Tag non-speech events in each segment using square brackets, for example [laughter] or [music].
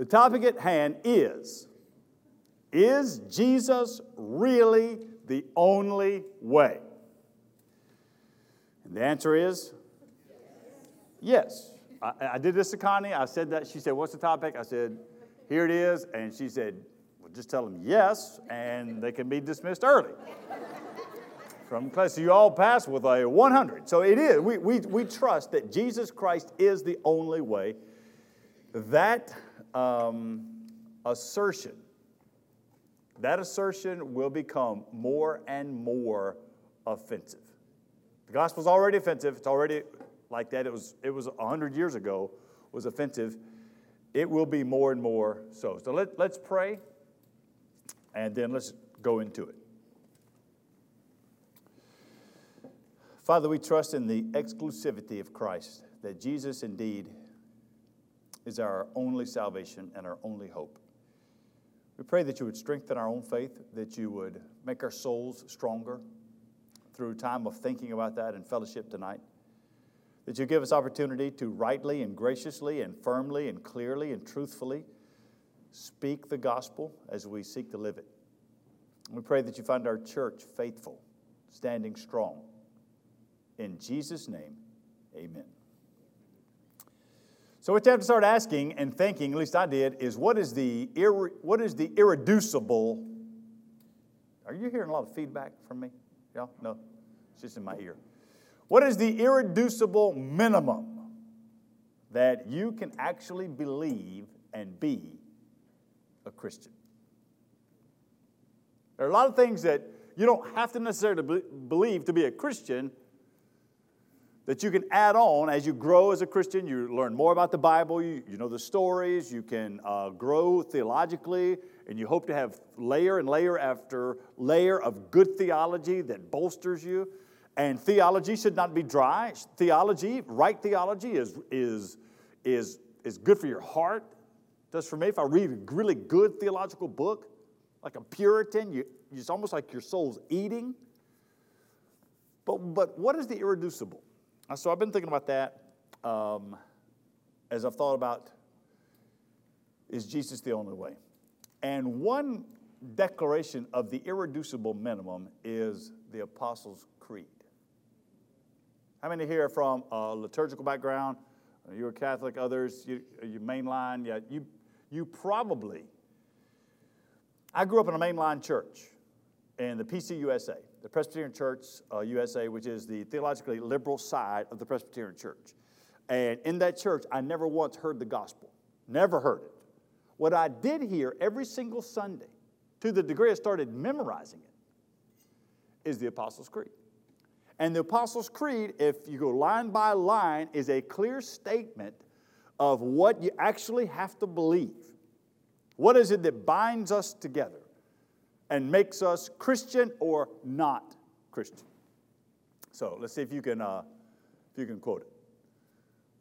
The topic at hand is Is Jesus really the only way? And the answer is yes. I, I did this to Connie. I said that. She said, What's the topic? I said, Here it is. And she said, Well, just tell them yes, and they can be dismissed early. From class, you all pass with a 100. So it is. We, we, we trust that Jesus Christ is the only way. That um, assertion, that assertion will become more and more offensive. The gospel's already offensive. It's already like that. It was, it was 100 years ago, was offensive. It will be more and more so. So let, let's pray, and then let's go into it. Father, we trust in the exclusivity of Christ, that Jesus indeed is our only salvation and our only hope. We pray that you would strengthen our own faith, that you would make our souls stronger through time of thinking about that and fellowship tonight. That you give us opportunity to rightly and graciously and firmly and clearly and truthfully speak the gospel as we seek to live it. We pray that you find our church faithful, standing strong. In Jesus' name, amen. So what you have to start asking and thinking, at least I did, is what is the, irre- what is the irreducible? Are you hearing a lot of feedback from me? Yeah? No? It's just in my ear. What is the irreducible minimum that you can actually believe and be a Christian? There are a lot of things that you don't have to necessarily believe to be a Christian, that you can add on as you grow as a Christian. You learn more about the Bible, you, you know the stories, you can uh, grow theologically, and you hope to have layer and layer after layer of good theology that bolsters you. And theology should not be dry. Theology, right theology, is, is, is, is good for your heart. Does for me. If I read a really good theological book, like a Puritan, you, it's almost like your soul's eating. But, but what is the irreducible? Uh, so I've been thinking about that um, as I've thought about is Jesus the only way? And one declaration of the irreducible minimum is the Apostles' Creed. How many here from a liturgical background? You're Catholic, others, you, you mainline. Yeah, you, you probably. I grew up in a mainline church in the PCUSA the Presbyterian Church uh, USA, which is the theologically liberal side of the Presbyterian Church. And in that church, I never once heard the gospel, never heard it. What I did hear every single Sunday, to the degree I started memorizing it, is the Apostles' Creed. And the Apostles' Creed, if you go line by line, is a clear statement of what you actually have to believe. What is it that binds us together? And makes us Christian or not Christian. So let's see if you can, uh, if you can quote it.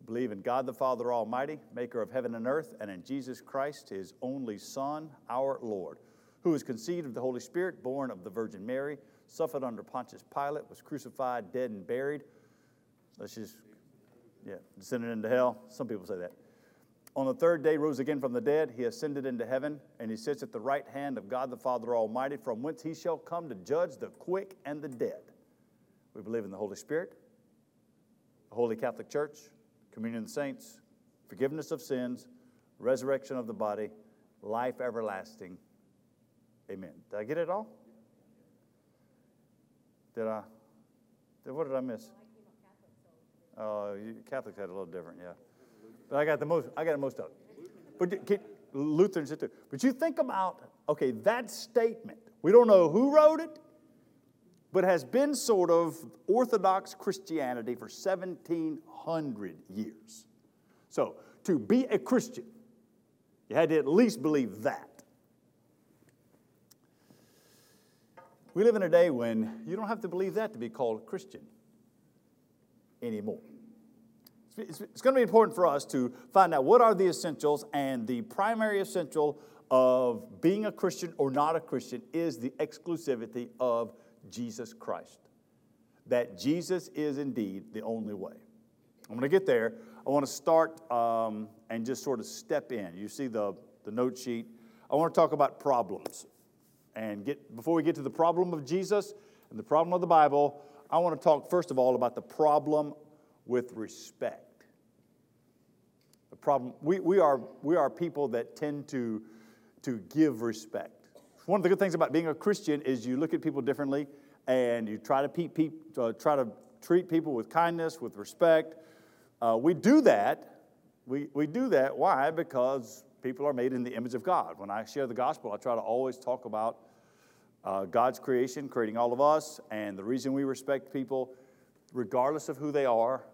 Believe in God the Father Almighty, maker of heaven and earth, and in Jesus Christ, his only Son, our Lord, who was conceived of the Holy Spirit, born of the Virgin Mary, suffered under Pontius Pilate, was crucified, dead, and buried. Let's just, yeah, descended into hell. Some people say that. On the third day, rose again from the dead. He ascended into heaven, and he sits at the right hand of God the Father Almighty, from whence he shall come to judge the quick and the dead. We believe in the Holy Spirit, the Holy Catholic Church, communion of the saints, forgiveness of sins, resurrection of the body, life everlasting. Amen. Did I get it all? Did I? Did, What did I miss? Oh, Catholics had a little different, yeah. But I got the most. I got the most of it. But Lutherans too. But you think about okay that statement. We don't know who wrote it, but has been sort of Orthodox Christianity for 1,700 years. So to be a Christian, you had to at least believe that. We live in a day when you don't have to believe that to be called a Christian anymore it's going to be important for us to find out what are the essentials, and the primary essential of being a Christian or not a Christian is the exclusivity of Jesus Christ. That Jesus is indeed the only way. I'm going to get there. I want to start um, and just sort of step in. You see the, the note sheet. I want to talk about problems. And get, before we get to the problem of Jesus and the problem of the Bible, I want to talk first of all about the problem with respect. Problem, we, we, are, we are people that tend to, to give respect. One of the good things about being a Christian is you look at people differently and you try to, pe- pe- uh, try to treat people with kindness, with respect. Uh, we do that. We, we do that. Why? Because people are made in the image of God. When I share the gospel, I try to always talk about uh, God's creation, creating all of us, and the reason we respect people, regardless of who they are.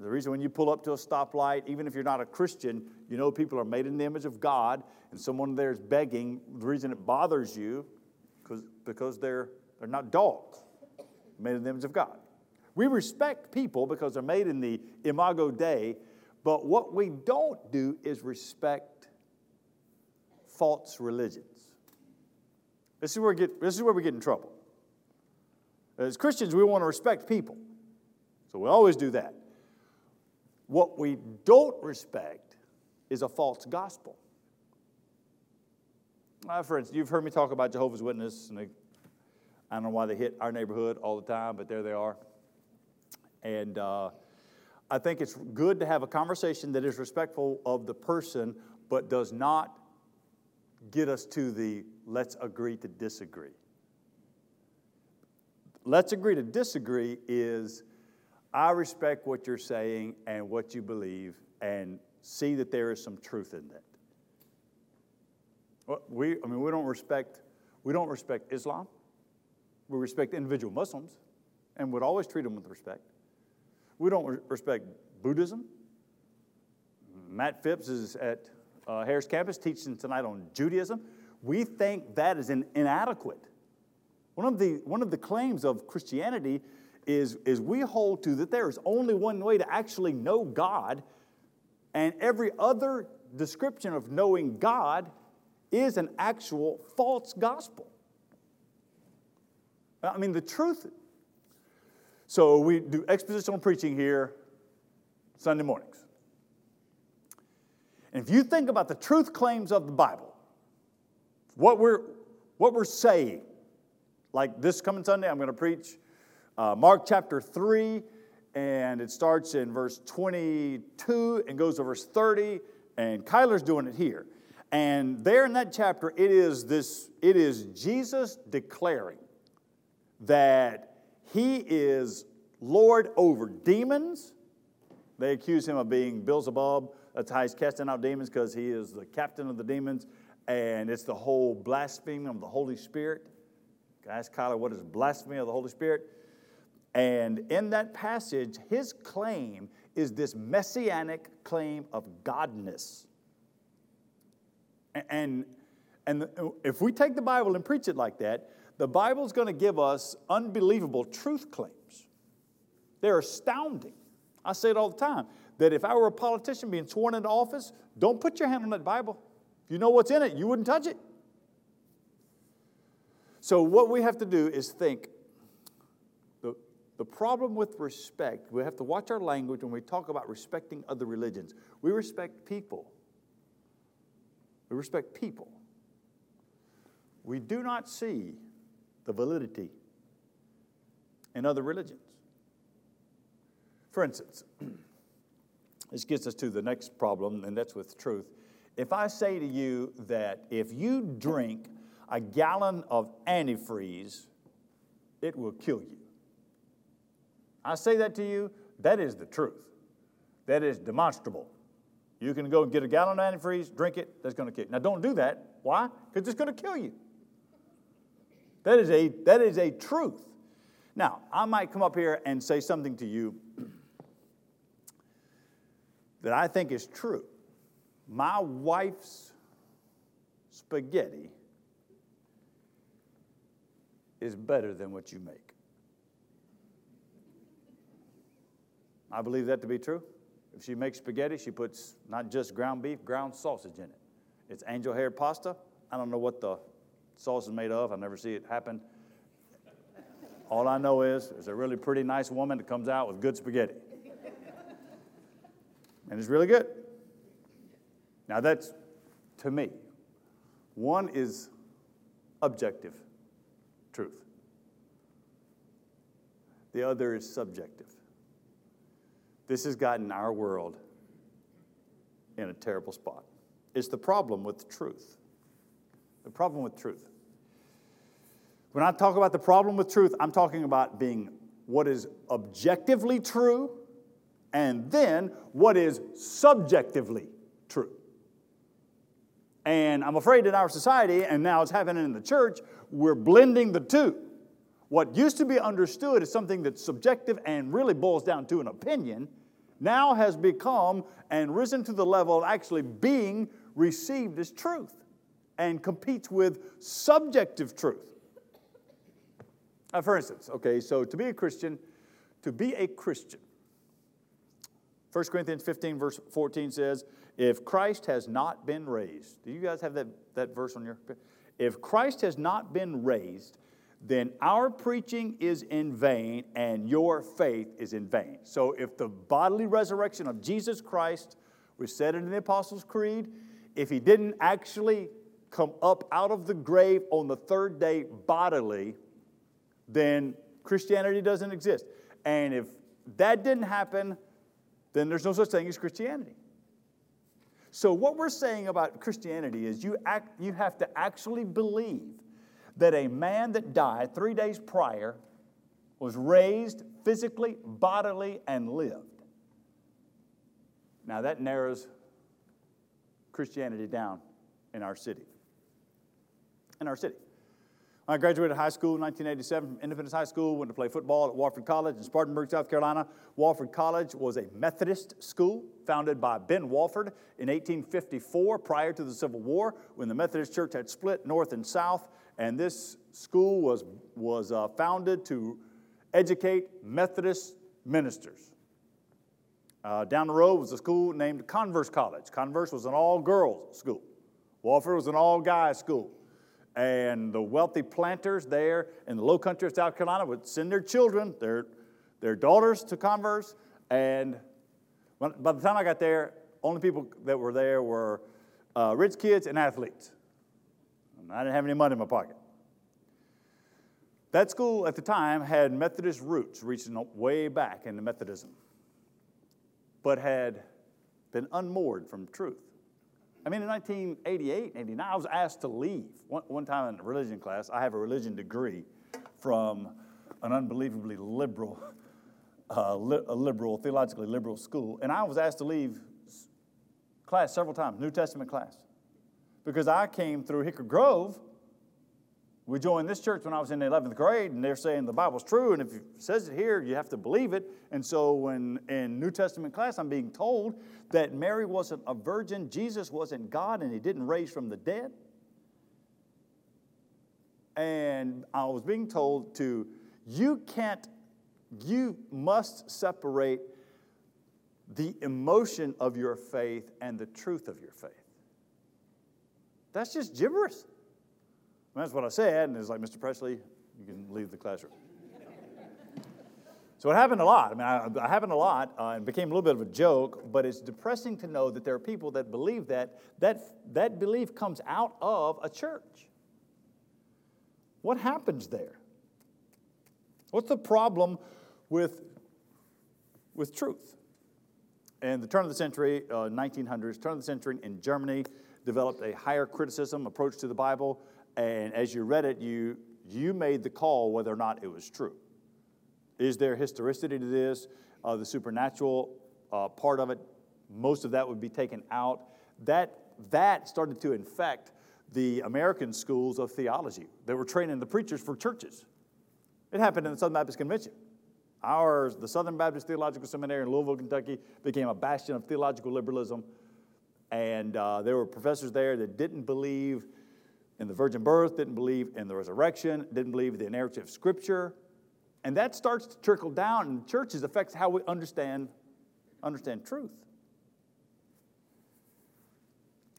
The reason when you pull up to a stoplight, even if you're not a Christian, you know people are made in the image of God, and someone there is begging. The reason it bothers you, because because they're they're not dogs, made in the image of God. We respect people because they're made in the imago Dei, but what we don't do is respect false religions. This is where we get, this is where we get in trouble. As Christians, we want to respect people. So we always do that. What we don't respect is a false gospel. Uh, for instance, you've heard me talk about Jehovah's Witnesses, and they, I don't know why they hit our neighborhood all the time, but there they are. And uh, I think it's good to have a conversation that is respectful of the person, but does not get us to the let's agree to disagree. Let's agree to disagree is I respect what you're saying and what you believe and see that there is some truth in that. We, I mean, we don't respect, we don't respect Islam. We respect individual Muslims and would always treat them with respect. We don't re- respect Buddhism. Matt Phipps is at uh, Harris campus teaching tonight on Judaism. We think that is inadequate. One of the, one of the claims of Christianity is, is we hold to that there is only one way to actually know God, and every other description of knowing God is an actual false gospel. I mean, the truth so we do expositional preaching here Sunday mornings. And if you think about the truth claims of the Bible, what we're, what we're saying, like this coming Sunday, I'm going to preach uh, Mark chapter 3, and it starts in verse 22 and goes to verse 30, and Kyler's doing it here. And there in that chapter, it is this, it is Jesus declaring that he is Lord over demons. They accuse him of being Beelzebub. That's how he's casting out demons because he is the captain of the demons. And it's the whole blasphemy of the Holy Spirit. Guys, Kyler, what is blasphemy of the Holy Spirit? And in that passage, his claim is this messianic claim of godness. And, and if we take the Bible and preach it like that, the Bible's going to give us unbelievable truth claims. They're astounding. I say it all the time that if I were a politician being sworn into office, don't put your hand on that Bible. If you know what's in it, you wouldn't touch it. So, what we have to do is think the, problem with respect, we have to watch our language when we talk about respecting other religions. We respect people. We respect people. We do not see the validity in other religions. For instance, [clears throat] this gets us to the next problem, and that's with truth. If I say to you that if you drink a gallon of antifreeze, it will kill you. I say that to you, that is the truth. That is demonstrable. You can go and get a gallon of antifreeze, drink it, that's going to kill you. Now, don't do that. Why? Because it's going to kill you. That is a, that is a truth. Now, I might come up here and say something to you that I think is true. My wife's spaghetti is better than what you make. I believe that to be true. If she makes spaghetti, she puts not just ground beef, ground sausage in it. It's angel hair pasta. I don't know what the sauce is made of. I never see it happen. All I know is there's a really pretty nice woman that comes out with good spaghetti. And it's really good. Now, that's to me. One is objective truth, the other is subjective. This has gotten our world in a terrible spot. It's the problem with truth. The problem with truth. When I talk about the problem with truth, I'm talking about being what is objectively true and then what is subjectively true. And I'm afraid in our society, and now it's happening in the church, we're blending the two. What used to be understood as something that's subjective and really boils down to an opinion now has become and risen to the level of actually being received as truth and competes with subjective truth. Uh, for instance, okay, so to be a Christian, to be a Christian, 1 Corinthians 15, verse 14 says, If Christ has not been raised, do you guys have that, that verse on your? If Christ has not been raised, then our preaching is in vain and your faith is in vain. So if the bodily resurrection of Jesus Christ, we said in the Apostles' Creed, if he didn't actually come up out of the grave on the third day bodily, then Christianity doesn't exist. And if that didn't happen, then there's no such thing as Christianity. So, what we're saying about Christianity is you, act, you have to actually believe that a man that died three days prior was raised physically, bodily, and lived. Now, that narrows Christianity down in our city. In our city. I graduated high school in 1987 from Independence High School, went to play football at Wofford College in Spartanburg, South Carolina. Wofford College was a Methodist school founded by Ben Wofford in 1854 prior to the Civil War when the Methodist Church had split north and south. And this school was, was uh, founded to educate Methodist ministers. Uh, down the road was a school named Converse College. Converse was an all girls school, Wofford was an all guys school. And the wealthy planters there in the low country of South Carolina would send their children, their, their daughters to Converse. And when, by the time I got there, only people that were there were uh, rich kids and athletes. And I didn't have any money in my pocket. That school at the time had Methodist roots reaching way back into Methodism, but had been unmoored from truth. I mean, in 1988, 89, I was asked to leave. One, one time in a religion class, I have a religion degree from an unbelievably liberal, uh, li- a liberal, theologically liberal school, and I was asked to leave class several times, New Testament class, because I came through Hickory Grove we joined this church when I was in the 11th grade, and they're saying the Bible's true, and if it says it here, you have to believe it. And so, when in New Testament class, I'm being told that Mary wasn't a virgin, Jesus wasn't God, and he didn't raise from the dead. And I was being told to, you can't, you must separate the emotion of your faith and the truth of your faith. That's just gibberish that's what I said, and it's like, Mr. Pressley, you can leave the classroom. so it happened a lot. I mean, I, I happened a lot uh, and became a little bit of a joke, but it's depressing to know that there are people that believe that. That, that belief comes out of a church. What happens there? What's the problem with, with truth? And the turn of the century, uh, 1900s, turn of the century in Germany, developed a higher criticism approach to the Bible and as you read it, you, you made the call whether or not it was true. Is there historicity to this? Uh, the supernatural uh, part of it, most of that would be taken out. That, that started to infect the American schools of theology. They were training the preachers for churches. It happened in the Southern Baptist Convention. Ours, the Southern Baptist Theological Seminary in Louisville, Kentucky, became a bastion of theological liberalism. And uh, there were professors there that didn't believe in the virgin birth, didn't believe in the resurrection, didn't believe the inerrancy of Scripture. And that starts to trickle down in churches, affects how we understand, understand truth.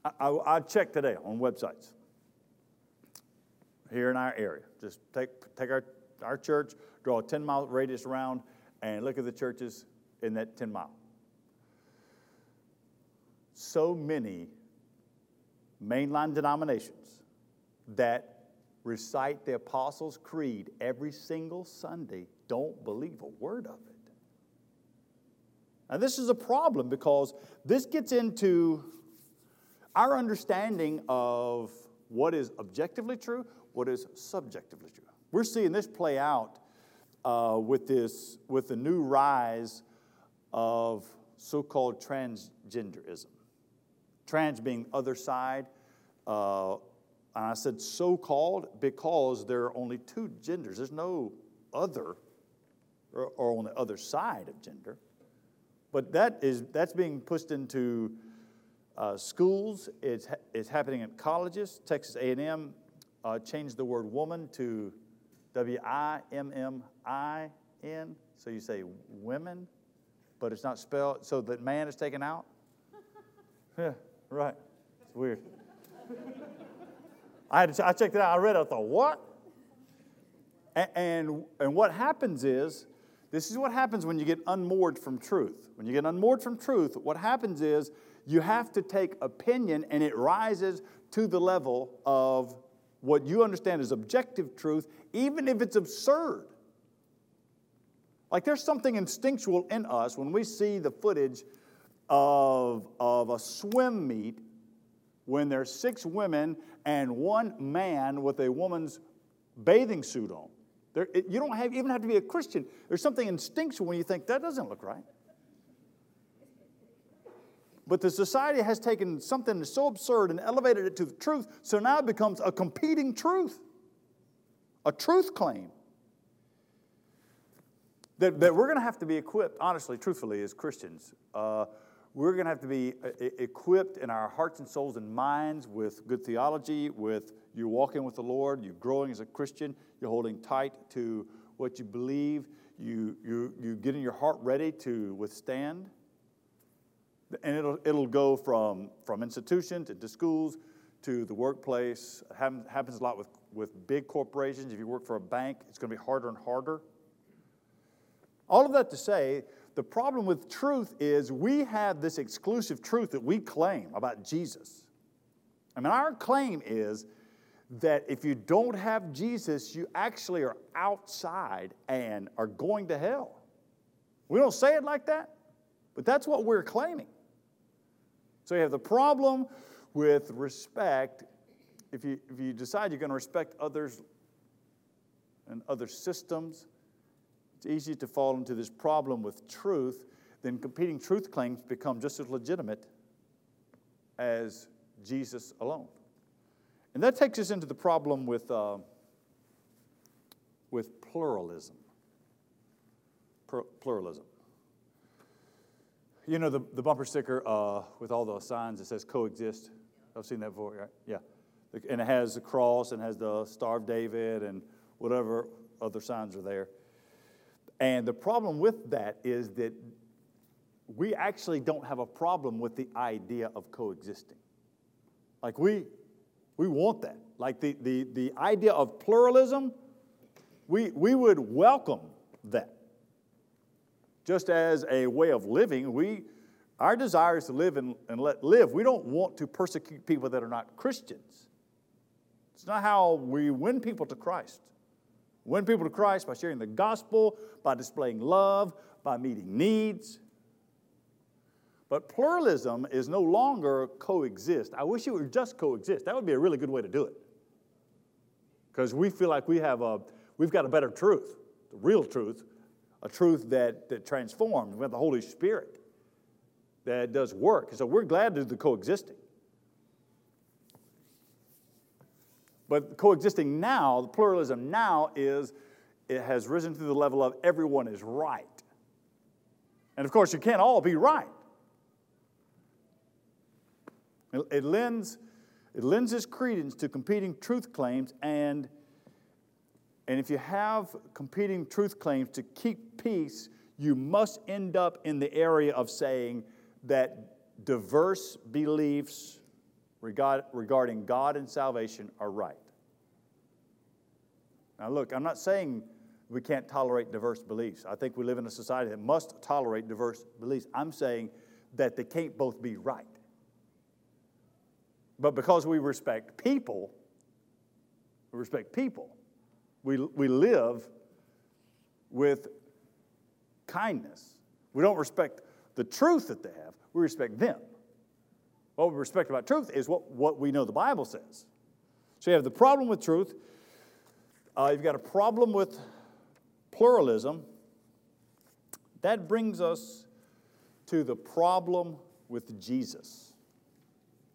I, I, I checked today on websites here in our area. Just take, take our, our church, draw a 10 mile radius around, and look at the churches in that 10 mile. So many mainline denominations that recite the Apostles' Creed every single Sunday don't believe a word of it. Now, this is a problem because this gets into our understanding of what is objectively true, what is subjectively true. We're seeing this play out uh, with this, with the new rise of so-called transgenderism. Trans being other side. Uh, and I said so-called because there are only two genders. There's no other or, or on the other side of gender. But that is, that's being pushed into uh, schools. It's, it's happening at colleges. Texas A&M uh, changed the word woman to W-I-M-M-I-N. So you say women, but it's not spelled, so that man is taken out? [laughs] right. It's weird. I, had to, I checked it out. I read it. I thought, what? And, and, and what happens is, this is what happens when you get unmoored from truth. When you get unmoored from truth, what happens is you have to take opinion and it rises to the level of what you understand as objective truth, even if it's absurd. Like there's something instinctual in us when we see the footage of, of a swim meet when there's six women and one man with a woman's bathing suit on. There, it, you don't have, even have to be a Christian. There's something instinctual when you think that doesn't look right. But the society has taken something so absurd and elevated it to the truth, so now it becomes a competing truth, a truth claim. That, that we're going to have to be equipped, honestly, truthfully, as Christians. Uh, we're going to have to be uh, equipped in our hearts and souls and minds with good theology, with you walking with the Lord, you're growing as a Christian, you're holding tight to what you believe, you, you, you getting your heart ready to withstand. And it'll, it'll go from, from institutions to schools to the workplace. It happens a lot with, with big corporations. If you work for a bank, it's going to be harder and harder. All of that to say, the problem with truth is we have this exclusive truth that we claim about Jesus. I mean, our claim is that if you don't have Jesus, you actually are outside and are going to hell. We don't say it like that, but that's what we're claiming. So you have the problem with respect. If you, if you decide you're going to respect others and other systems, it's easy to fall into this problem with truth. Then competing truth claims become just as legitimate as Jesus alone. And that takes us into the problem with, uh, with pluralism. pluralism. You know the, the bumper sticker uh, with all the signs that says coexist? I've seen that before, right? Yeah. And it has the cross and has the Star of David and whatever other signs are there. And the problem with that is that we actually don't have a problem with the idea of coexisting. Like we, we want that. Like the, the, the idea of pluralism, we, we would welcome that just as a way of living, we, our desire is to live and, and let live. We don't want to persecute people that are not Christians. It's not how we win people to Christ. Win people to Christ by sharing the gospel, by displaying love, by meeting needs. But pluralism is no longer coexist. I wish it would just coexist. That would be a really good way to do it. Because we feel like we have a, we've got a better truth, the real truth, a truth that, that transforms. We have the Holy Spirit that does work. So we're glad to do the coexisting. But coexisting now, the pluralism now is, it has risen to the level of everyone is right. And of course, you can't all be right. It, it lends, it lends its credence to competing truth claims and and if you have competing truth claims to keep peace, you must end up in the area of saying that diverse beliefs regarding God and salvation are right. Now, look, I'm not saying we can't tolerate diverse beliefs. I think we live in a society that must tolerate diverse beliefs. I'm saying that they can't both be right. But because we respect people, we respect people, we, we live with kindness. We don't respect the truth that they have, we respect them. What we respect about truth is what, what we know the Bible says. So you have the problem with truth, uh, you've got a problem with pluralism. That brings us to the problem with Jesus.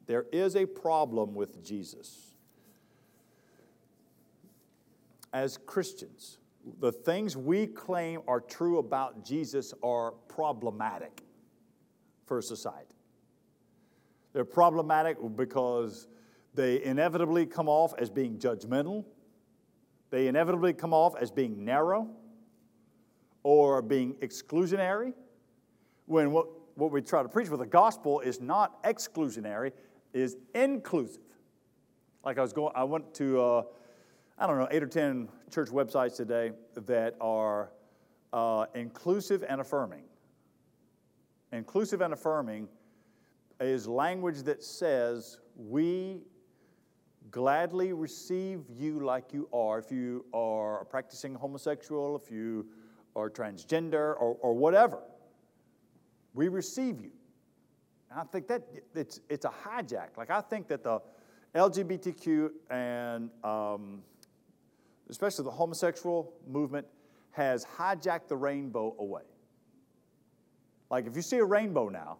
There is a problem with Jesus. As Christians, the things we claim are true about Jesus are problematic for society. They're problematic because they inevitably come off as being judgmental, they inevitably come off as being narrow or being exclusionary. When what, what we try to preach with the gospel is not exclusionary, is inclusive. Like I was going, I went to, uh, I don't know, eight or 10 church websites today that are uh, inclusive and affirming. Inclusive and affirming is language that says we gladly receive you like you are. If you are a practicing homosexual, if you are transgender, or, or whatever, we receive you. And I think that it's, it's a hijack. Like, I think that the LGBTQ and um, especially the homosexual movement has hijacked the rainbow away. Like, if you see a rainbow now,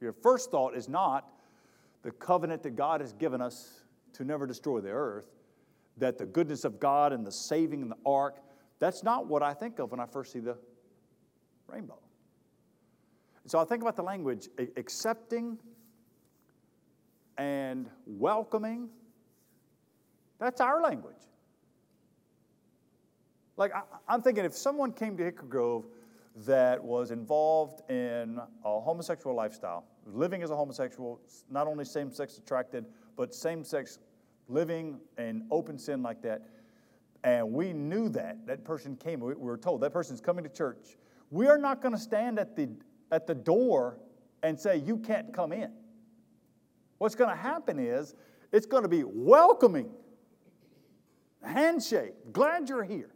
your first thought is not the covenant that God has given us to never destroy the earth, that the goodness of God and the saving in the ark, that's not what I think of when I first see the rainbow. So I think about the language accepting and welcoming. That's our language. Like, I, am thinking if someone came to Hickory Grove that was involved in a homosexual lifestyle, living as a homosexual, not only same sex attracted, but same sex living in open sin like that, and we knew that, that person came, we were told that person's coming to church, we are not going to stand at the, at the door and say, You can't come in. What's going to happen is it's going to be welcoming, handshake, glad you're here.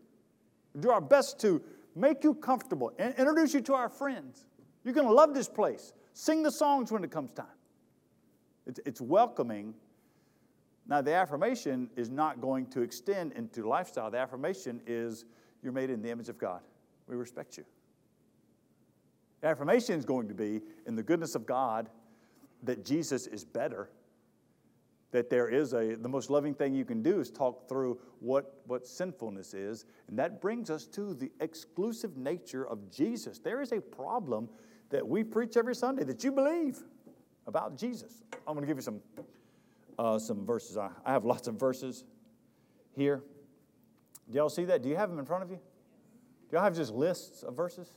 Do our best to make you comfortable, and introduce you to our friends. You're going to love this place. Sing the songs when it comes time. It's, it's welcoming. Now, the affirmation is not going to extend into lifestyle. The affirmation is you're made in the image of God. We respect you. The affirmation is going to be in the goodness of God that Jesus is better that there is a the most loving thing you can do is talk through what what sinfulness is and that brings us to the exclusive nature of jesus there is a problem that we preach every sunday that you believe about jesus. I'm going to give you some uh, some verses. I, I have lots of verses here. Do y'all see that? Do you have them in front of you? Do y'all have just lists of verses?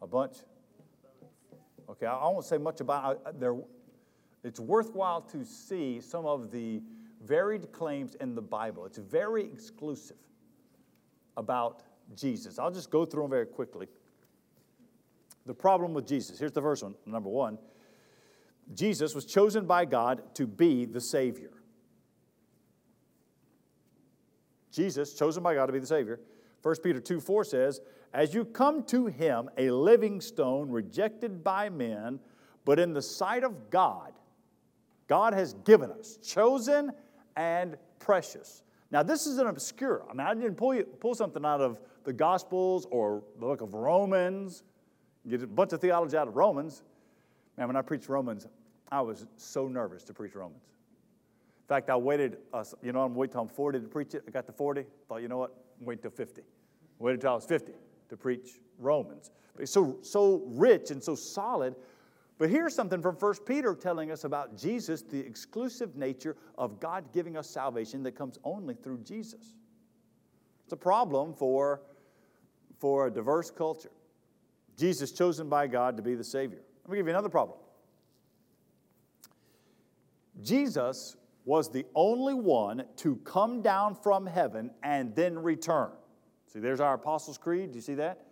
A bunch? Okay i, won't say much about I, there it's worthwhile to see some of the varied claims in the Bible. It's very exclusive about Jesus. I'll just go through them very quickly. The problem with Jesus. Here's the first one, number one. Jesus was chosen by God to be the Savior. Jesus, chosen by God to be the Savior. 1 Peter 2 4 says, As you come to him, a living stone rejected by men, but in the sight of God, God has given us, chosen and precious. Now, this is an obscure. I mean, I didn't pull, you, pull something out of the Gospels or the book of Romans, get a bunch of theology out of Romans. Man, when I preached Romans, I was so nervous to preach Romans. In fact, I waited, uh, you know, I'm waiting till I'm 40 to preach it. I got to 40, thought, you know what, I'm till 50. Waited till I was 50 to preach Romans. But it's so, so rich and so solid but here's something from 1 Peter telling us about Jesus, the exclusive nature of God giving us salvation that comes only through Jesus. It's a problem for, for a diverse culture. Jesus chosen by God to be the Savior. Let me give you another problem. Jesus was the only one to come down from heaven and then return. See, there's our Apostles' Creed. Do you see that?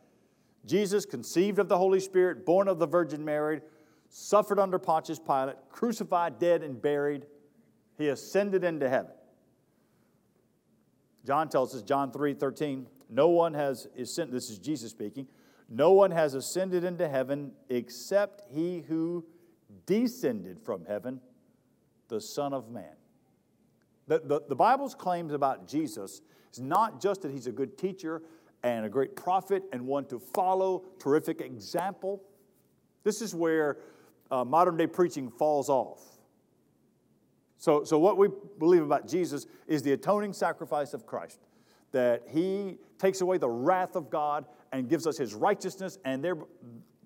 Jesus, conceived of the Holy Spirit, born of the Virgin Mary, suffered under Pontius Pilate, crucified, dead, and buried. He ascended into heaven. John tells us, John 3 13, no one has is sent, this is Jesus speaking, no one has ascended into heaven except he who descended from heaven, the Son of Man. The, the, the Bible's claims about Jesus is not just that he's a good teacher and a great prophet and one to follow, terrific example. This is where uh, modern day preaching falls off. So, so, what we believe about Jesus is the atoning sacrifice of Christ, that he takes away the wrath of God and gives us his righteousness, and there,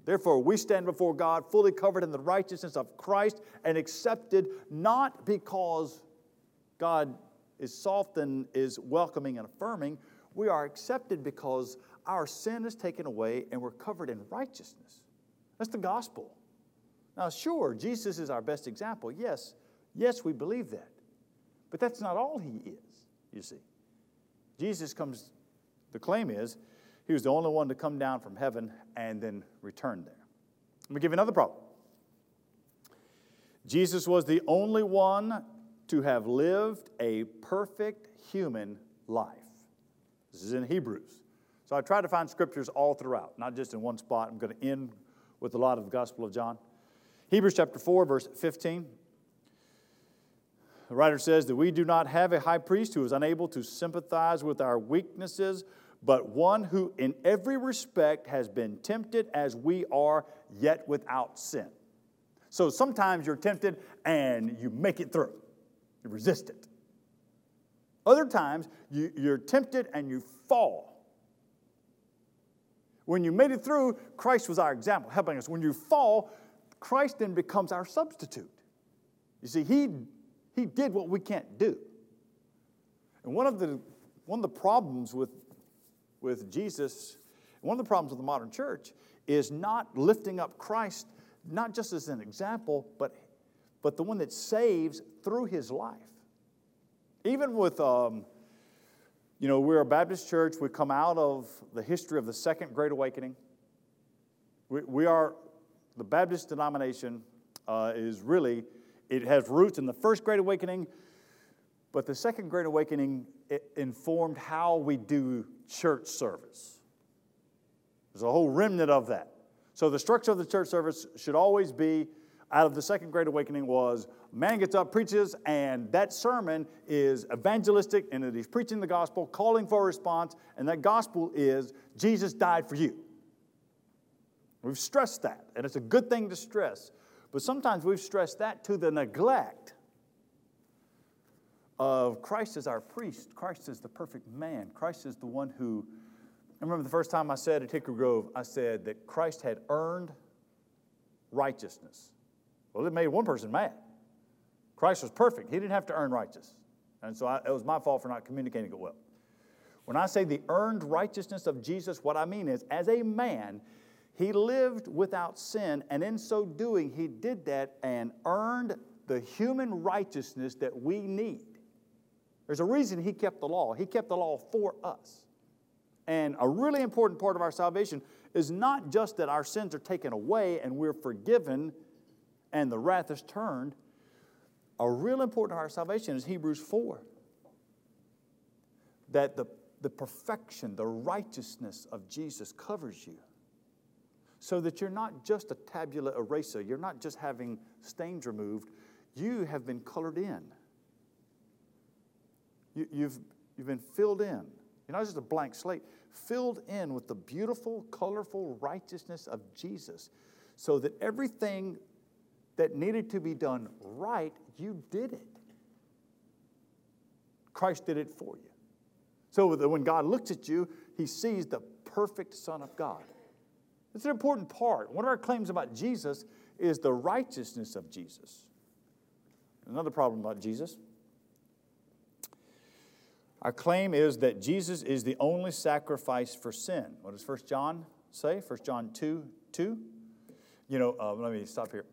therefore we stand before God fully covered in the righteousness of Christ and accepted not because God is soft and is welcoming and affirming. We are accepted because our sin is taken away and we're covered in righteousness. That's the gospel. Now, sure, Jesus is our best example. Yes, yes, we believe that. But that's not all he is, you see. Jesus comes, the claim is, he was the only one to come down from heaven and then return there. Let me give you another problem. Jesus was the only one to have lived a perfect human life. This is in Hebrews. So I try to find scriptures all throughout, not just in one spot. I'm going to end with a lot of the Gospel of John. Hebrews chapter 4, verse 15. The writer says that we do not have a high priest who is unable to sympathize with our weaknesses, but one who in every respect has been tempted as we are, yet without sin. So sometimes you're tempted and you make it through, you resist it. Other times you, you're tempted and you fall. When you made it through, Christ was our example, helping us. When you fall, Christ then becomes our substitute. You see, he, he did what we can't do. And one of the, one of the problems with, with Jesus, one of the problems with the modern church, is not lifting up Christ, not just as an example, but, but the one that saves through his life. Even with, um, you know, we're a Baptist church, we come out of the history of the Second Great Awakening. We, we are the Baptist denomination uh, is really, it has roots in the first Great Awakening, but the second Great Awakening informed how we do church service. There's a whole remnant of that. So the structure of the church service should always be out of the second Great Awakening was man gets up, preaches, and that sermon is evangelistic and that he's preaching the gospel, calling for a response, and that gospel is Jesus died for you. We've stressed that, and it's a good thing to stress. But sometimes we've stressed that to the neglect of Christ as our priest. Christ is the perfect man. Christ is the one who, I remember the first time I said at Hickory Grove, I said that Christ had earned righteousness. Well, it made one person mad. Christ was perfect, he didn't have to earn righteousness. And so I, it was my fault for not communicating it well. When I say the earned righteousness of Jesus, what I mean is, as a man, he lived without sin, and in so doing, he did that and earned the human righteousness that we need. There's a reason he kept the law. He kept the law for us. And a really important part of our salvation is not just that our sins are taken away and we're forgiven and the wrath is turned. A real important part of our salvation is Hebrews 4 that the, the perfection, the righteousness of Jesus covers you so that you're not just a tabula rasa, you're not just having stains removed, you have been colored in. You, you've, you've been filled in. You're not just a blank slate, filled in with the beautiful, colorful righteousness of Jesus, so that everything that needed to be done right, you did it. Christ did it for you. So that when God looks at you, he sees the perfect Son of God. It's an important part. One of our claims about Jesus is the righteousness of Jesus. Another problem about Jesus. Our claim is that Jesus is the only sacrifice for sin. What does 1 John say? 1 John 2 2. You know, uh, let me stop here.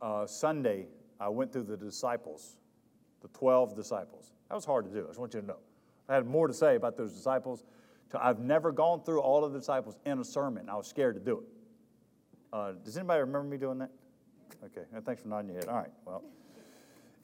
Uh, Sunday, I went through the disciples, the 12 disciples. That was hard to do. I just want you to know. I had more to say about those disciples. I've never gone through all of the disciples in a sermon. I was scared to do it. Uh, does anybody remember me doing that? Okay, thanks for nodding your head. All right, well.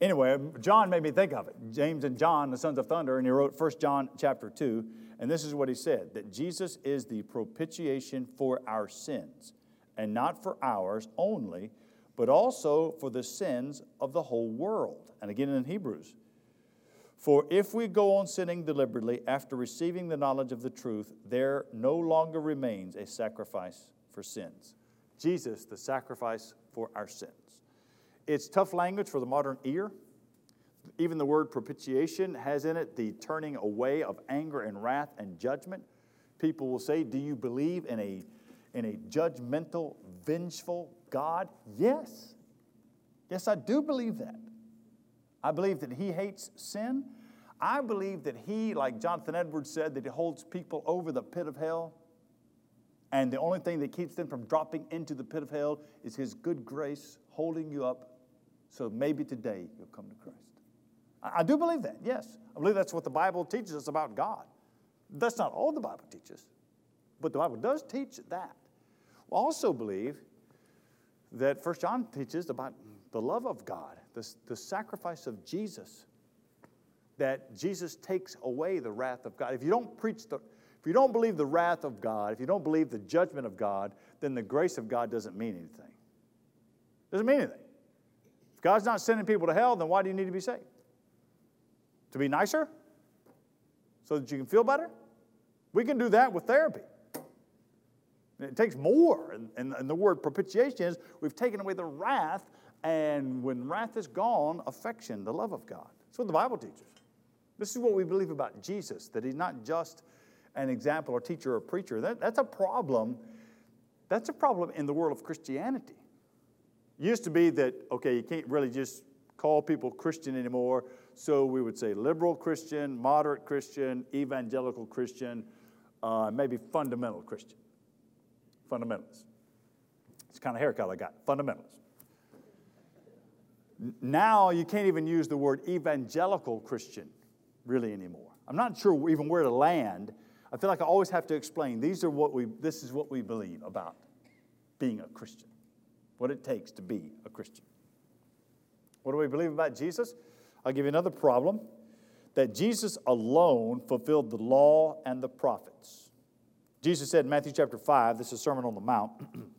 Anyway, John made me think of it. James and John, the sons of thunder, and he wrote 1 John chapter 2, and this is what he said that Jesus is the propitiation for our sins, and not for ours only, but also for the sins of the whole world. And again in Hebrews, for if we go on sinning deliberately after receiving the knowledge of the truth, there no longer remains a sacrifice for sins. Jesus, the sacrifice for our sins. It's tough language for the modern ear. Even the word propitiation has in it the turning away of anger and wrath and judgment. People will say, Do you believe in a, in a judgmental, vengeful God? Yes. Yes, I do believe that. I believe that He hates sin. I believe that He, like Jonathan Edwards said, that He holds people over the pit of hell. And the only thing that keeps them from dropping into the pit of hell is His good grace holding you up so maybe today you'll come to Christ. I, I do believe that, yes. I believe that's what the Bible teaches us about God. That's not all the Bible teaches, but the Bible does teach that. We also believe that First John teaches about the love of God, the, the sacrifice of Jesus, that Jesus takes away the wrath of God. If you don't preach the, if you don't believe the wrath of God, if you don't believe the judgment of God, then the grace of God doesn't mean anything. Doesn't mean anything. God's not sending people to hell, then why do you need to be saved? To be nicer? So that you can feel better? We can do that with therapy. It takes more. And, and, and, the word propitiation is we've taken away the wrath, and when wrath is gone, affection, the love of God. That's what the Bible teaches. This is what we believe about Jesus, that he's not just an example or teacher or preacher. That, that's a problem. That's a problem in the world of Christianity. Used to be that, okay, you can't really just call people Christian anymore, so we would say liberal Christian, moderate Christian, evangelical Christian, uh, maybe fundamental Christian. Fundamentalist. It's kind of haircut I got, fundamentalist. Now you can't even use the word evangelical Christian really anymore. I'm not sure even where to land. I feel like I always have to explain these are what we this is what we believe about being a Christian. What it takes to be a Christian. What do we believe about Jesus? I'll give you another problem that Jesus alone fulfilled the law and the prophets. Jesus said in Matthew chapter 5, this is Sermon on the Mount. [clears throat]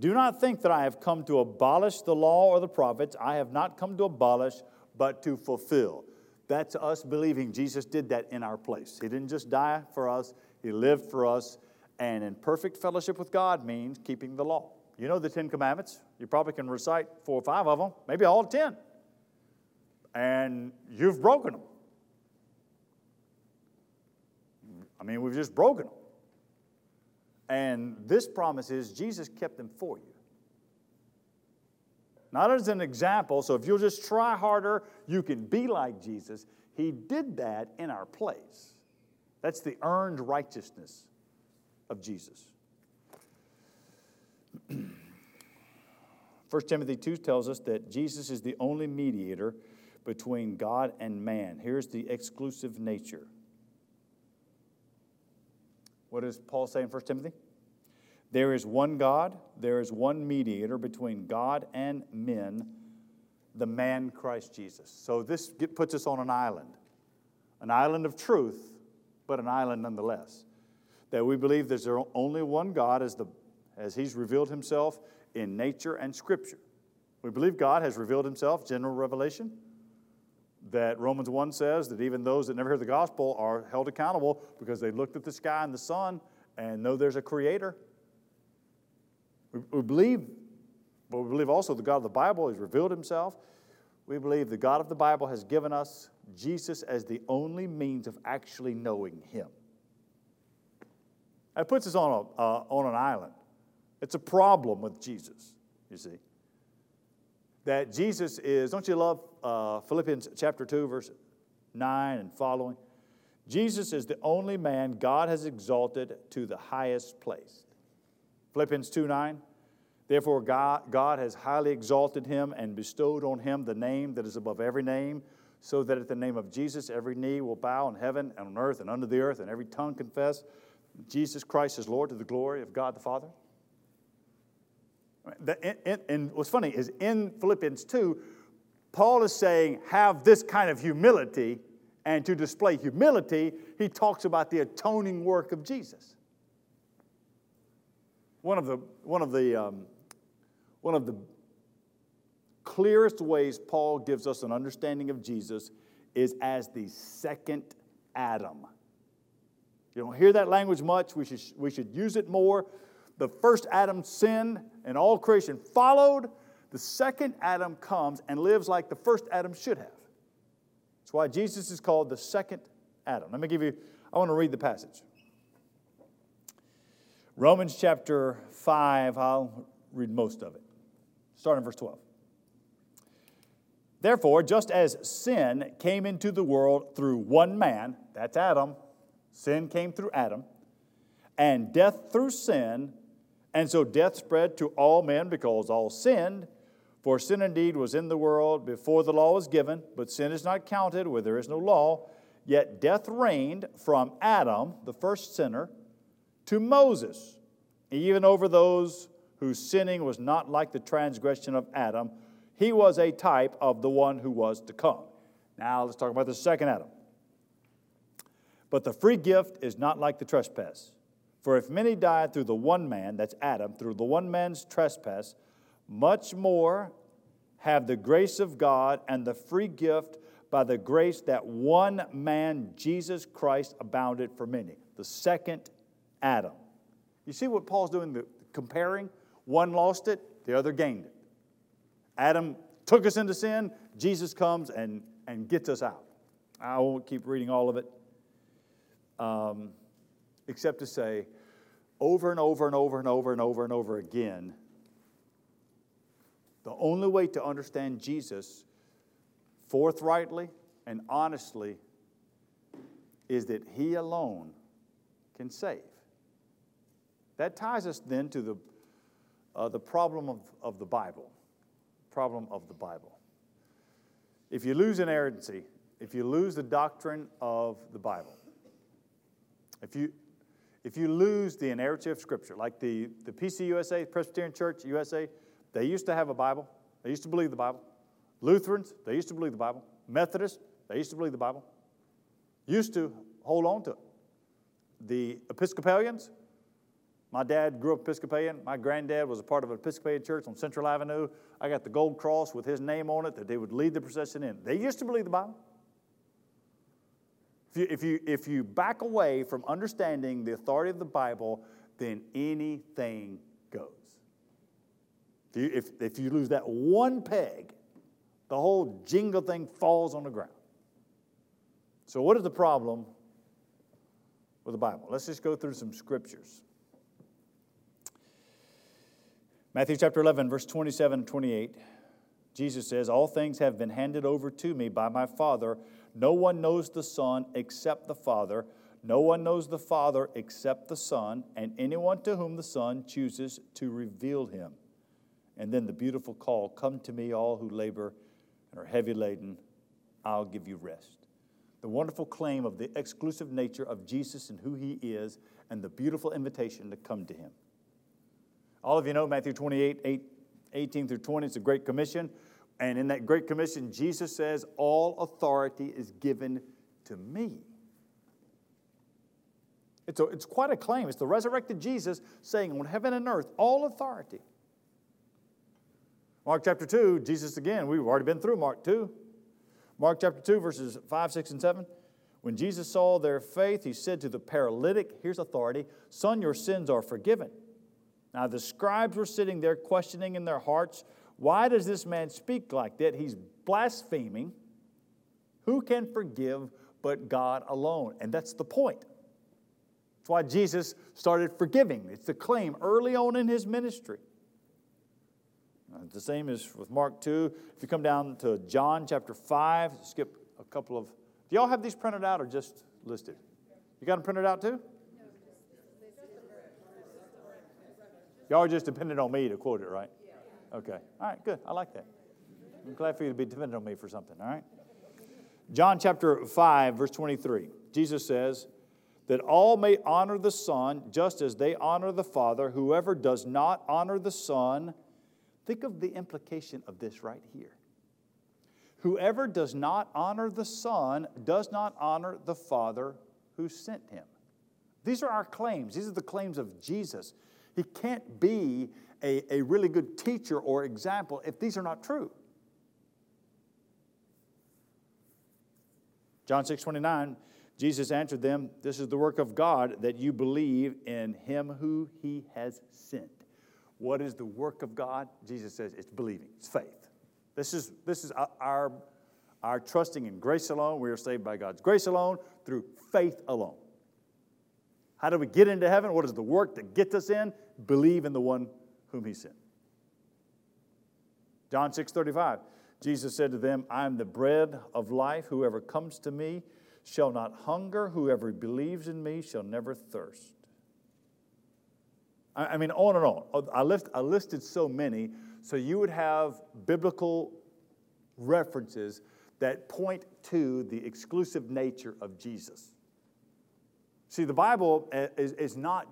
Do not think that I have come to abolish the law or the prophets. I have not come to abolish, but to fulfill. That's us believing Jesus did that in our place. He didn't just die for us, He lived for us. And in perfect fellowship with God means keeping the law. You know the Ten Commandments. You probably can recite four or five of them, maybe all ten. And you've broken them. I mean, we've just broken them. And this promise is Jesus kept them for you. Not as an example, so if you'll just try harder, you can be like Jesus. He did that in our place. That's the earned righteousness of Jesus. [clears throat] 1 Timothy 2 tells us that Jesus is the only mediator between God and man. Here's the exclusive nature. What does Paul say in 1 Timothy? There is one God, there is one mediator between God and men, the man Christ Jesus. So this puts us on an island, an island of truth, but an island nonetheless. That we believe there's only one God as, the, as He's revealed Himself in nature and Scripture. We believe God has revealed Himself, general revelation. That Romans 1 says that even those that never heard the gospel are held accountable because they looked at the sky and the sun and know there's a creator we, we believe, but we believe also the God of the Bible has revealed himself. We believe the God of the Bible has given us Jesus as the only means of actually knowing him. That puts us on, a, uh, on an island. It's a problem with Jesus, you see. That Jesus is, don't you love uh, Philippians chapter 2, verse 9 and following? Jesus is the only man God has exalted to the highest place. Philippians 2 9. Therefore, God, God has highly exalted him and bestowed on him the name that is above every name, so that at the name of Jesus every knee will bow in heaven and on earth and under the earth, and every tongue confess Jesus Christ is Lord to the glory of God the Father. And what's funny is in Philippians 2, Paul is saying, have this kind of humility, and to display humility, he talks about the atoning work of Jesus. One of the, one of the, um, one of the clearest ways Paul gives us an understanding of Jesus is as the second Adam. You don't hear that language much. We should, we should use it more. The first Adam sinned, and all creation followed. The second Adam comes and lives like the first Adam should have. That's why Jesus is called the second Adam. Let me give you, I want to read the passage. Romans chapter 5, I'll read most of it, starting verse 12. Therefore, just as sin came into the world through one man, that's Adam, sin came through Adam, and death through sin, and so death spread to all men because all sinned. For sin indeed was in the world before the law was given, but sin is not counted where there is no law. Yet death reigned from Adam, the first sinner, to Moses, even over those whose sinning was not like the transgression of Adam he was a type of the one who was to come. Now let's talk about the second Adam. But the free gift is not like the trespass. For if many died through the one man, that's Adam, through the one man's trespass, much more have the grace of God and the free gift by the grace that one man, Jesus Christ, abounded for many. The second Adam. You see what Paul's doing, the comparing? One lost it, the other gained it. Adam took us into sin. Jesus comes and, and gets us out. I won't keep reading all of it, um, except to say, over and over and over and over and over and over again, the only way to understand Jesus forthrightly and honestly is that He alone can save. That ties us then to the, uh, the problem of, of the Bible problem of the Bible. If you lose inerrancy, if you lose the doctrine of the Bible, if you, if you lose the inerrancy of Scripture, like the, the PCUSA, Presbyterian Church USA, they used to have a Bible, they used to believe the Bible. Lutherans, they used to believe the Bible. Methodists, they used to believe the Bible. Used to hold on to it. The Episcopalians, my dad grew up Episcopalian. My granddad was a part of an Episcopalian church on Central Avenue. I got the gold cross with his name on it that they would lead the procession in. They used to believe the Bible. If you, if you, if you back away from understanding the authority of the Bible, then anything goes. If you, if, if you lose that one peg, the whole Jenga thing falls on the ground. So, what is the problem with the Bible? Let's just go through some scriptures. Matthew chapter 11, verse 27 and 28, Jesus says, All things have been handed over to me by my Father. No one knows the Son except the Father. No one knows the Father except the Son, and anyone to whom the Son chooses to reveal him. And then the beautiful call Come to me, all who labor and are heavy laden, I'll give you rest. The wonderful claim of the exclusive nature of Jesus and who he is, and the beautiful invitation to come to him. All of you know Matthew 28, 8, 18 through 20. It's a great commission. And in that great commission, Jesus says, All authority is given to me. It's, a, it's quite a claim. It's the resurrected Jesus saying, On heaven and earth, all authority. Mark chapter 2, Jesus again, we've already been through Mark 2. Mark chapter 2, verses 5, 6, and 7. When Jesus saw their faith, he said to the paralytic, Here's authority, Son, your sins are forgiven. Now the scribes were sitting there questioning in their hearts, Why does this man speak like that? He's blaspheming. Who can forgive but God alone? And that's the point. That's why Jesus started forgiving. It's the claim early on in his ministry. Uh, the same is with Mark 2. If you come down to John chapter 5, skip a couple of. Do y'all have these printed out or just listed? You got them printed out too? Y'all are just dependent on me to quote it, right? Okay. All right, good. I like that. I'm glad for you to be dependent on me for something, all right? John chapter 5, verse 23. Jesus says, that all may honor the Son just as they honor the Father. Whoever does not honor the Son Think of the implication of this right here. Whoever does not honor the Son does not honor the Father who sent him. These are our claims. These are the claims of Jesus. He can't be a, a really good teacher or example if these are not true. John 6 29, Jesus answered them, This is the work of God that you believe in him who he has sent. What is the work of God? Jesus says it's believing, it's faith. This is, this is our, our trusting in grace alone. We are saved by God's grace alone through faith alone. How do we get into heaven? What is the work that gets us in? Believe in the one whom he sent. John 6 35. Jesus said to them, I am the bread of life. Whoever comes to me shall not hunger. Whoever believes in me shall never thirst. I mean, on and on. I, list, I listed so many, so you would have biblical references that point to the exclusive nature of Jesus. See, the Bible eh, is, is not,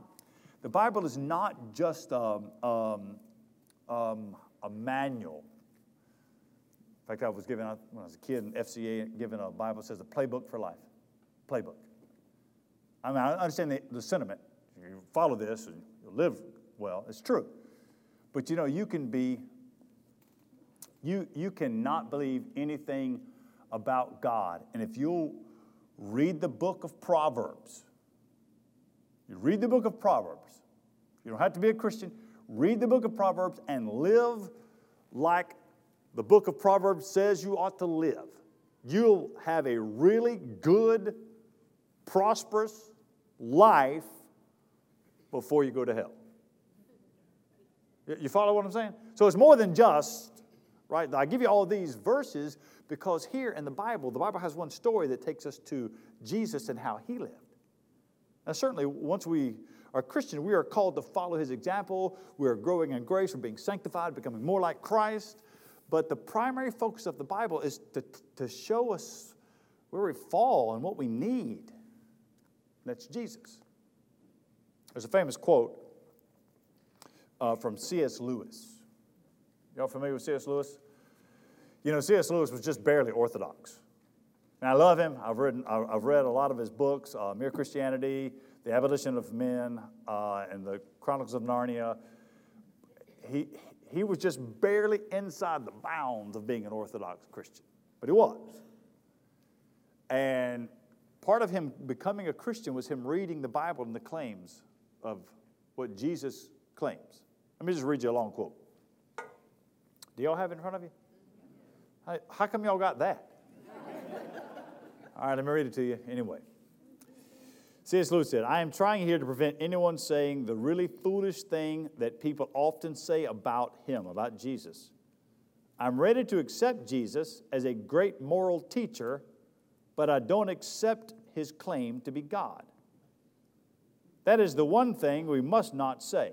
the Bible is not just a, um, um, a manual. In fact, I was given, when I was a kid in FCA, given a Bible says a playbook for life. Playbook. I mean, I understand the, the sentiment. You follow this and you'll live well. It's true. But you know, you can be, you, you cannot believe anything about God. And if you'll read the book of Proverbs, read the book of Proverbs. You don't have to be a Christian. Read the book of Proverbs and live like the book of Proverbs says you ought to live. You'll have a really good, prosperous life before you go to hell. You follow what I'm saying? So it's more than just, right? I give you all these verses because here in the Bible, the Bible has one story that takes us to Jesus and how he lived. Now, certainly, once we are Christian, we are called to follow his example. We are growing in grace, we're being sanctified, becoming more like Christ. But the primary focus of the Bible is to, to show us where we fall and what we need. That's Jesus. There's a famous quote uh, from C.S. Lewis. Y'all familiar with C.S. Lewis? You know, C.S. Lewis was just barely orthodox. And I love him. I've read, I've read a lot of his books uh, Mere Christianity, The Abolition of Men, uh, and The Chronicles of Narnia. He, he was just barely inside the bounds of being an Orthodox Christian, but he was. And part of him becoming a Christian was him reading the Bible and the claims of what Jesus claims. Let me just read you a long quote. Do y'all have it in front of you? How come y'all got that? All right, let me read it to you anyway. C.S. Lewis said, I am trying here to prevent anyone saying the really foolish thing that people often say about him, about Jesus. I'm ready to accept Jesus as a great moral teacher, but I don't accept his claim to be God. That is the one thing we must not say.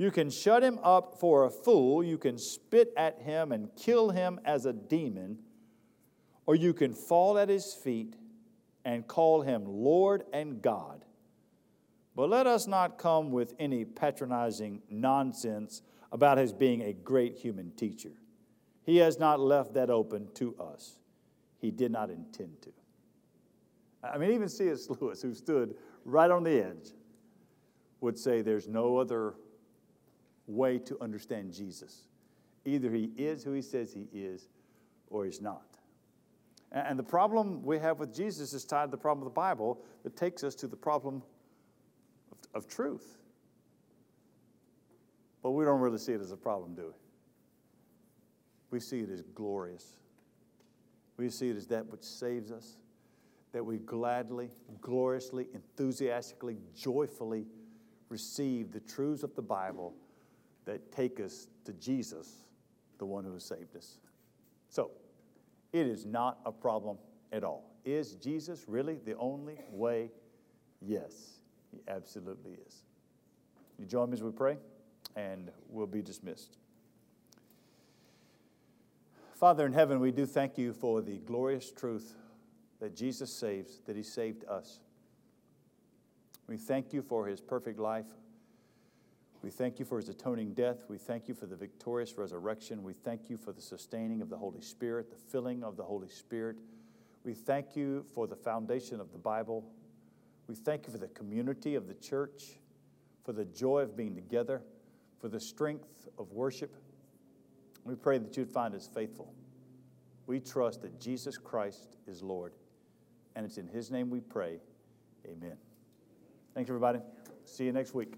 You can shut him up for a fool, you can spit at him and kill him as a demon, or you can fall at his feet and call him Lord and God. But let us not come with any patronizing nonsense about his being a great human teacher. He has not left that open to us. He did not intend to. I mean, even C.S. Lewis, who stood right on the edge, would say there's no other way to understand Jesus. Either he is who he says he is, or he's not. And the problem we have with Jesus is tied to the problem of the Bible that takes us to the problem of, of truth. But we don't really see it as a problem, do we? We see it as glorious. We see it as that which saves us, that we gladly, gloriously, enthusiastically, joyfully receive the truths of the Bible that take us to Jesus the one who has saved us. So, it is not a problem at all. Is Jesus really the only way? Yes, he absolutely is. You join me as we pray, and we'll be dismissed. Father in heaven, we do thank you for the glorious truth that Jesus saves, that he saved us. We thank you for his perfect life. We thank you for his atoning death. We thank you for the victorious resurrection. We thank you for the sustaining of the Holy Spirit, the filling of the Holy Spirit. We thank you for the foundation of the Bible. We thank you for the community of the church, for the joy of being together, for the strength of worship. We pray that you'd find us faithful. We trust that Jesus Christ is Lord. And it's in his name we pray. Amen. Thanks, everybody. See you next week.